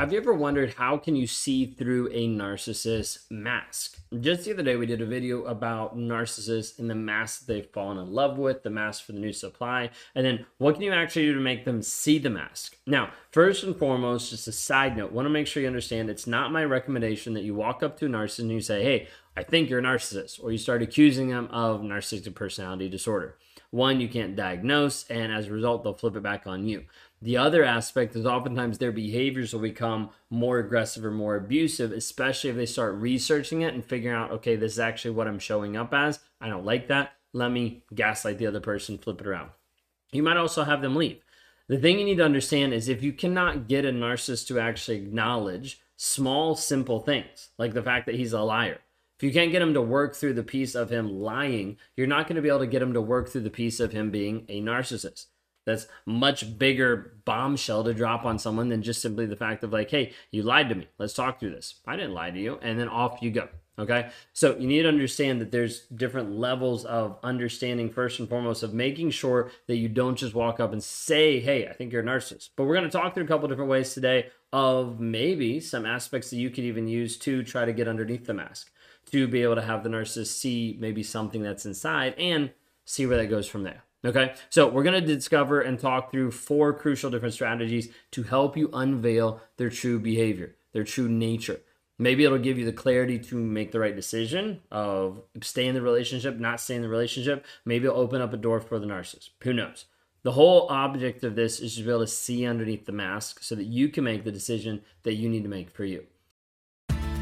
Have you ever wondered how can you see through a narcissist mask? Just the other day we did a video about narcissists and the mask they've fallen in love with, the mask for the new supply, and then what can you actually do to make them see the mask? Now, first and foremost, just a side note, want to make sure you understand it's not my recommendation that you walk up to a narcissist and you say, "Hey, I think you're a narcissist," or you start accusing them of narcissistic personality disorder. One, you can't diagnose, and as a result, they'll flip it back on you. The other aspect is oftentimes their behaviors will become more aggressive or more abusive, especially if they start researching it and figuring out, okay, this is actually what I'm showing up as. I don't like that. Let me gaslight the other person, flip it around. You might also have them leave. The thing you need to understand is if you cannot get a narcissist to actually acknowledge small, simple things, like the fact that he's a liar, if you can't get him to work through the piece of him lying, you're not going to be able to get him to work through the piece of him being a narcissist that's much bigger bombshell to drop on someone than just simply the fact of like, hey, you lied to me. Let's talk through this. I didn't lie to you. And then off you go. Okay. So you need to understand that there's different levels of understanding, first and foremost, of making sure that you don't just walk up and say, hey, I think you're a narcissist. But we're going to talk through a couple different ways today of maybe some aspects that you could even use to try to get underneath the mask to be able to have the narcissist see maybe something that's inside and see where that goes from there. Okay, so we're to discover and talk through four crucial different strategies to help you unveil their true behavior, their true nature. Maybe it'll give you the clarity to make the right decision of stay in the relationship, not stay in the relationship. Maybe it'll open up a door for the narcissist. Who knows? The whole object of this is to be able to see underneath the mask so that you can make the decision that you need to make for you.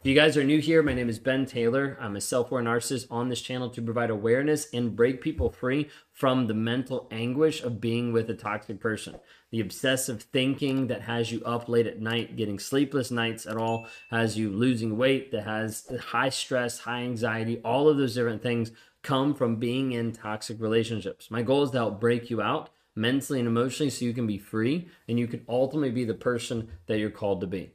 If you guys are new here, my name is Ben Taylor. I'm a self aware narcissist on this channel to provide awareness and break people free from the mental anguish of being with a toxic person. The obsessive thinking that has you up late at night, getting sleepless nights at all, has you losing weight, that has high stress, high anxiety, all of those different things come from being in toxic relationships. My goal is to help break you out mentally and emotionally so you can be free and you can ultimately be the person that you're called to be.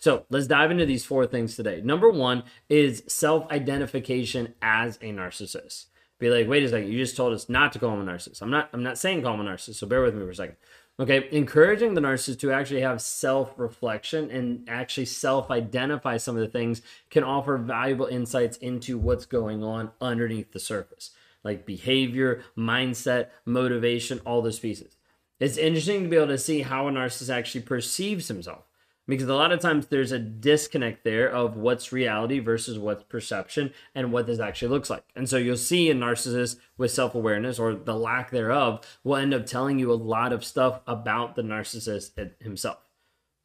So let's dive into these four things today. Number one is self identification as a narcissist. Be like, wait a second, you just told us not to call him a narcissist. I'm not. I'm not saying call him a narcissist. So bear with me for a second. Okay, encouraging the narcissist to actually have self reflection and actually self identify some of the things can offer valuable insights into what's going on underneath the surface, like behavior, mindset, motivation, all those pieces. It's interesting to be able to see how a narcissist actually perceives himself because a lot of times there's a disconnect there of what's reality versus what's perception and what this actually looks like. And so you'll see a narcissist with self awareness or the lack thereof will end up telling you a lot of stuff about the narcissist himself.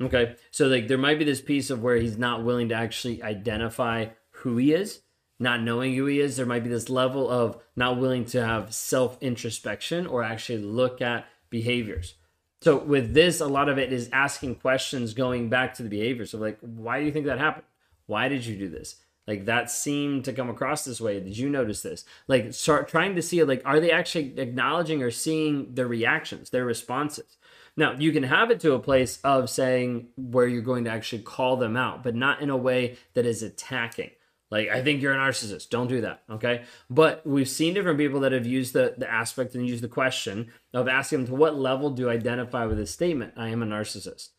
Okay. So, like, there might be this piece of where he's not willing to actually identify who he is, not knowing who he is. There might be this level of not willing to have self introspection or actually look at behaviors. So with this, a lot of it is asking questions going back to the behavior. So like, why do you think that happened? Why did you do this? Like that seemed to come across this way. Did you notice this? Like start trying to see like, are they actually acknowledging or seeing their reactions, their responses? Now, you can have it to a place of saying where you're going to actually call them out, but not in a way that is attacking. Like, I think you're a narcissist. Don't do that. Okay. But we've seen different people that have used the, the aspect and used the question of asking them to what level do you identify with this statement? I am a narcissist.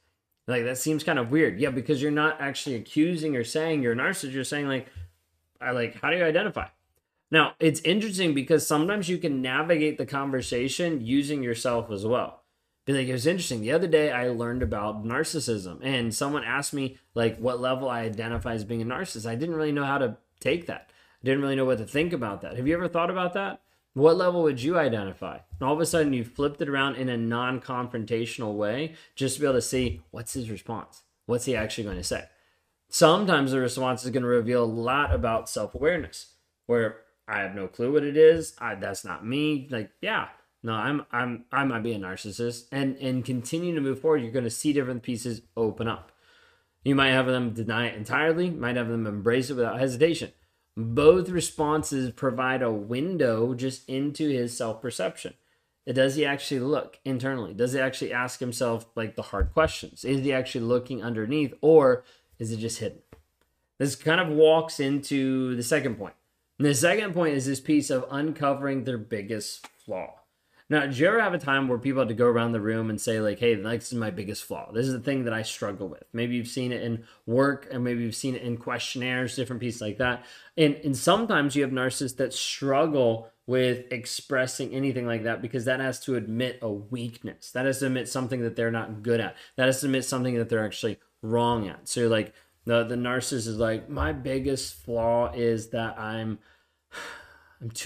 Like, that seems kind of weird. Yeah, because you're not actually accusing or saying you're a narcissist. You're saying, like, I like, how do you identify? Now, it's interesting because sometimes you can navigate the conversation using yourself as well be like, it was interesting. The other day, I learned about narcissism, and someone asked me like what level I identify as being a narcissist. I didn't really know how to take that. I didn't really know what to think about that. Have you ever thought about that? What level would you identify? And all of a sudden, you flipped it around in a non-confrontational way, just to be able to see what's his response. What's he actually going to say? Sometimes the response is going to reveal a lot about self-awareness, where I have no clue what it is. I, that's not me. Like, yeah, no, I'm I'm I might be a narcissist, and and continue to move forward. You're going to see different pieces open up. You might have them deny it entirely. Might have them embrace it without hesitation. Both responses provide a window just into his self perception. Does he actually look internally? Does he actually ask himself like the hard questions? Is he actually looking underneath or is it just hidden? This kind of walks into the second point. And the second point is this piece of uncovering their biggest flaw. Now, did you ever have a time where people had to go around the room and say, like, hey, this is my biggest flaw? This is the thing that I struggle with. Maybe you've seen it in work, and maybe you've seen it in questionnaires, different pieces like that. And, and sometimes you have narcissists that struggle with expressing anything like that because that has to admit a weakness. That has to admit something that they're not good at. That has to admit something that they're actually wrong at. So, like, the, the narcissist is like, my biggest flaw is that I'm. I'm too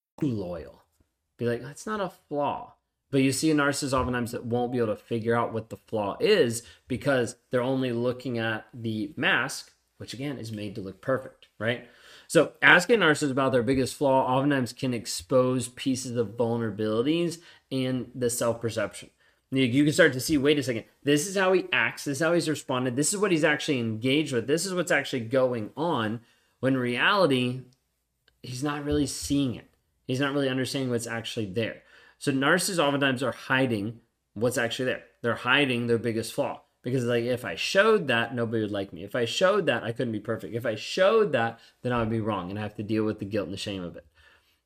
loyal. Be like, that's not a flaw. But you see a narcissist oftentimes that won't be able to figure out what the flaw is because they're only looking at the mask, which again is made to look perfect, right? So asking narcissists about their biggest flaw oftentimes can expose pieces of vulnerabilities and the self-perception. You can start to see, wait a second, this is how he acts, this is how he's responded, this is what he's actually engaged with, this is what's actually going on, when reality, he's not really seeing it. He's not really understanding what's actually there. So narcissists oftentimes are hiding what's actually there. They're hiding their biggest flaw because like if I showed that, nobody would like me. If I showed that, I couldn't be perfect. If I showed that, then I would be wrong and I have to deal with the guilt and the shame of it.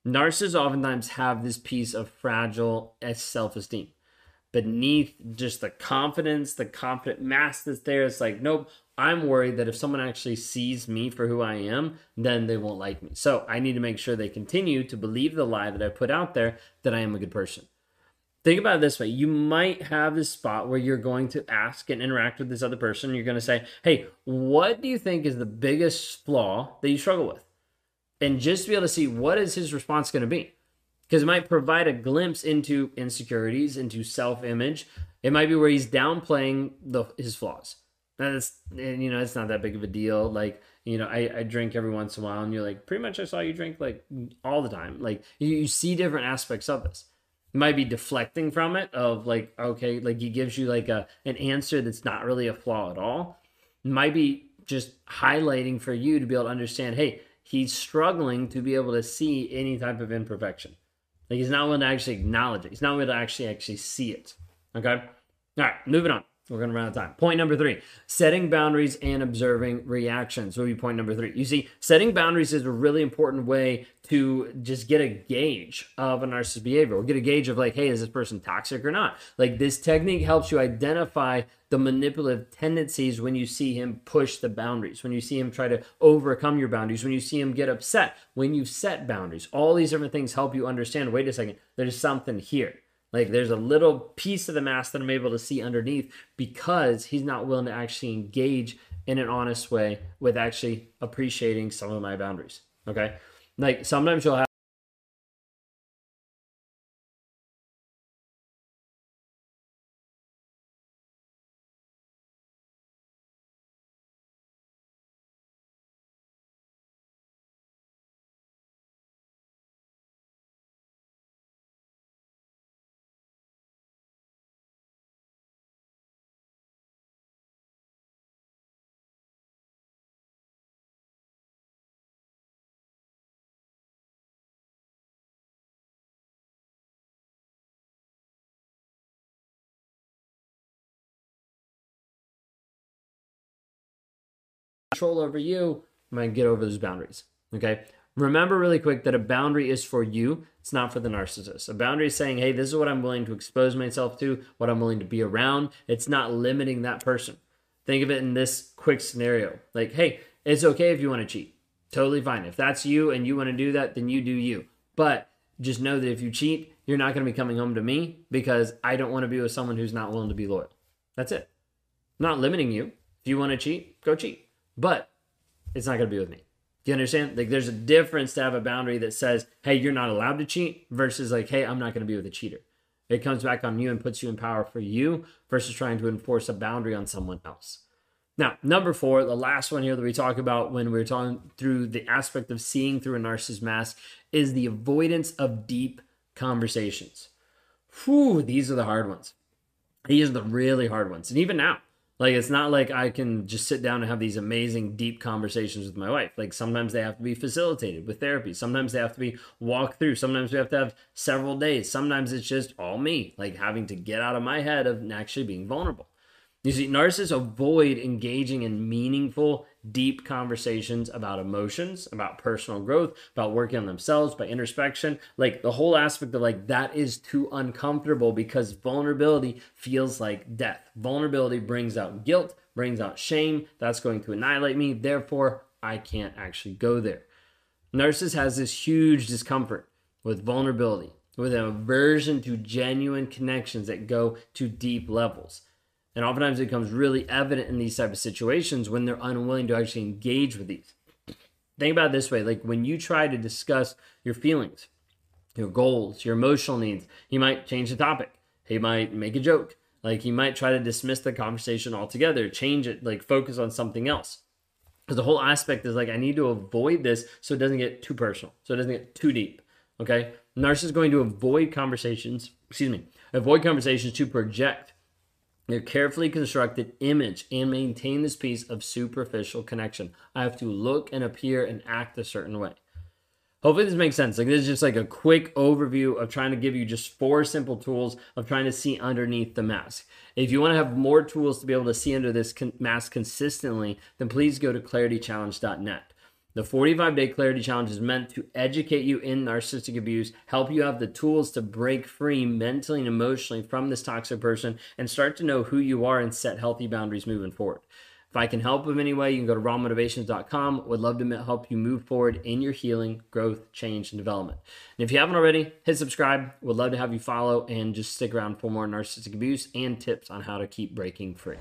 Narcissists oftentimes have this piece of fragile eh, self-esteem beneath just the confidence, the confident mask that's there. It's like, nope, I'm worried that if someone actually sees me for who I am, then they won't like me. So I need to make sure they continue to believe the lie that I put out there that I am a good person. Think about it this way you might have this spot where you're going to ask and interact with this other person. You're going to say, Hey, what do you think is the biggest flaw that you struggle with? And just to be able to see what is his response going to be because it might provide a glimpse into insecurities, into self image. It might be where he's downplaying the, his flaws. That's and you know it's not that big of a deal. Like you know I, I drink every once in a while, and you're like pretty much I saw you drink like all the time. Like you, you see different aspects of this. It might be deflecting from it of like okay like he gives you like a an answer that's not really a flaw at all. It might be just highlighting for you to be able to understand. Hey, he's struggling to be able to see any type of imperfection. Like he's not willing to actually acknowledge it. He's not willing to actually actually see it. Okay. All right, moving on. We're going to run out of time. Point number three setting boundaries and observing reactions will be point number three. You see, setting boundaries is a really important way to just get a gauge of a narcissist behavior or get a gauge of, like, hey, is this person toxic or not? Like, this technique helps you identify the manipulative tendencies when you see him push the boundaries, when you see him try to overcome your boundaries, when you see him get upset, when you set boundaries. All these different things help you understand wait a second, there's something here. Like there's a little piece of the mask that I'm able to see underneath because he's not willing to actually engage in an honest way with actually appreciating some of my boundaries. Okay. Like sometimes you'll have control over you, I'm going to get over those boundaries. Okay. Remember really quick that a boundary is for you, it's not for the narcissist. A boundary is saying, hey, this is what I'm willing to expose myself to, what I'm willing to be around. It's not limiting that person. Think of it in this quick scenario like, hey, it's okay if you want to cheat. Totally fine. If that's you and you want to do that, then you do you. But just know that if you cheat, you're not going to be coming home to me because I don't want to be with someone who's not willing to be loyal. That's it. I'm not limiting you. If you want to cheat, go cheat but it's not going to be with me. Do you understand? Like there's a difference to have a boundary that says, hey, you're not allowed to cheat versus like, hey, I'm not going to be with a cheater. It comes back on you and puts you in power for you versus trying to enforce a boundary on someone else. Now, number four, the last one here that we talk about when we're talking through the aspect of seeing through a narcissist mask is the avoidance of deep conversations. Whew, these are the hard ones. These are the really hard ones. And even now, like it's not like I can just sit down and have these amazing deep conversations with my wife. Like sometimes they have to be facilitated with therapy. Sometimes they have to be walked through. Sometimes we have to have several days. Sometimes it's just all me, like having to get out of my head of actually being vulnerable. You see, narcissists avoid engaging in meaningful, deep conversations about emotions, about personal growth, about working on themselves, by introspection. Like the whole aspect of like that is too uncomfortable because vulnerability feels like death. Vulnerability brings out guilt, brings out shame. That's going to annihilate me. Therefore, I can't actually go there. Narcissist has this huge discomfort with vulnerability, with an aversion to genuine connections that go to deep levels. And oftentimes it becomes really evident in these type of situations when they're unwilling to actually engage with these. Think about it this way like when you try to discuss your feelings, your goals, your emotional needs, he might change the topic. He might make a joke. Like he might try to dismiss the conversation altogether, change it, like focus on something else. Because the whole aspect is like, I need to avoid this so it doesn't get too personal, so it doesn't get too deep. Okay. Narcissist is going to avoid conversations, excuse me, avoid conversations to project their carefully constructed image and maintain this piece of superficial connection. I have to look and appear and act a certain way. Hopefully, this makes sense. Like, this is just like a quick overview of trying to give you just four simple tools of trying to see underneath the mask. If you want to have more tools to be able to see under this con- mask consistently, then please go to claritychallenge.net. The 45 day clarity challenge is meant to educate you in narcissistic abuse, help you have the tools to break free mentally and emotionally from this toxic person, and start to know who you are and set healthy boundaries moving forward. If I can help in any way, you can go to rawmotivations.com. Would love to help you move forward in your healing, growth, change, and development. And if you haven't already, hit subscribe. Would love to have you follow and just stick around for more narcissistic abuse and tips on how to keep breaking free.